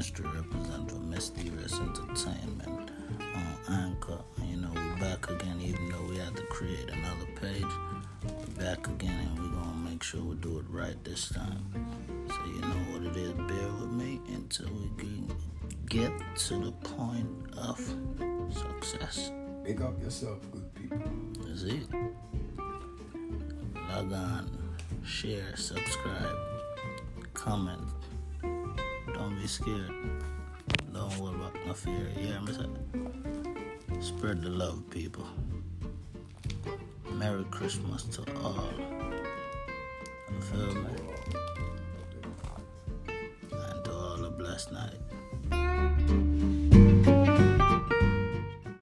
mystery represent for mysterious entertainment uh, Anchor. You know, we're back again, even though we had to create another page. We're back again, and we're gonna make sure we do it right this time. So, you know what it is, bear with me until we get to the point of success. Big up yourself, good people. That's it. Log on, share, subscribe, comment be scared. Don't worry about no fear. Yeah, I'm saying? Spread the love, people. Merry Christmas to all. You feel me? And to all a blessed night.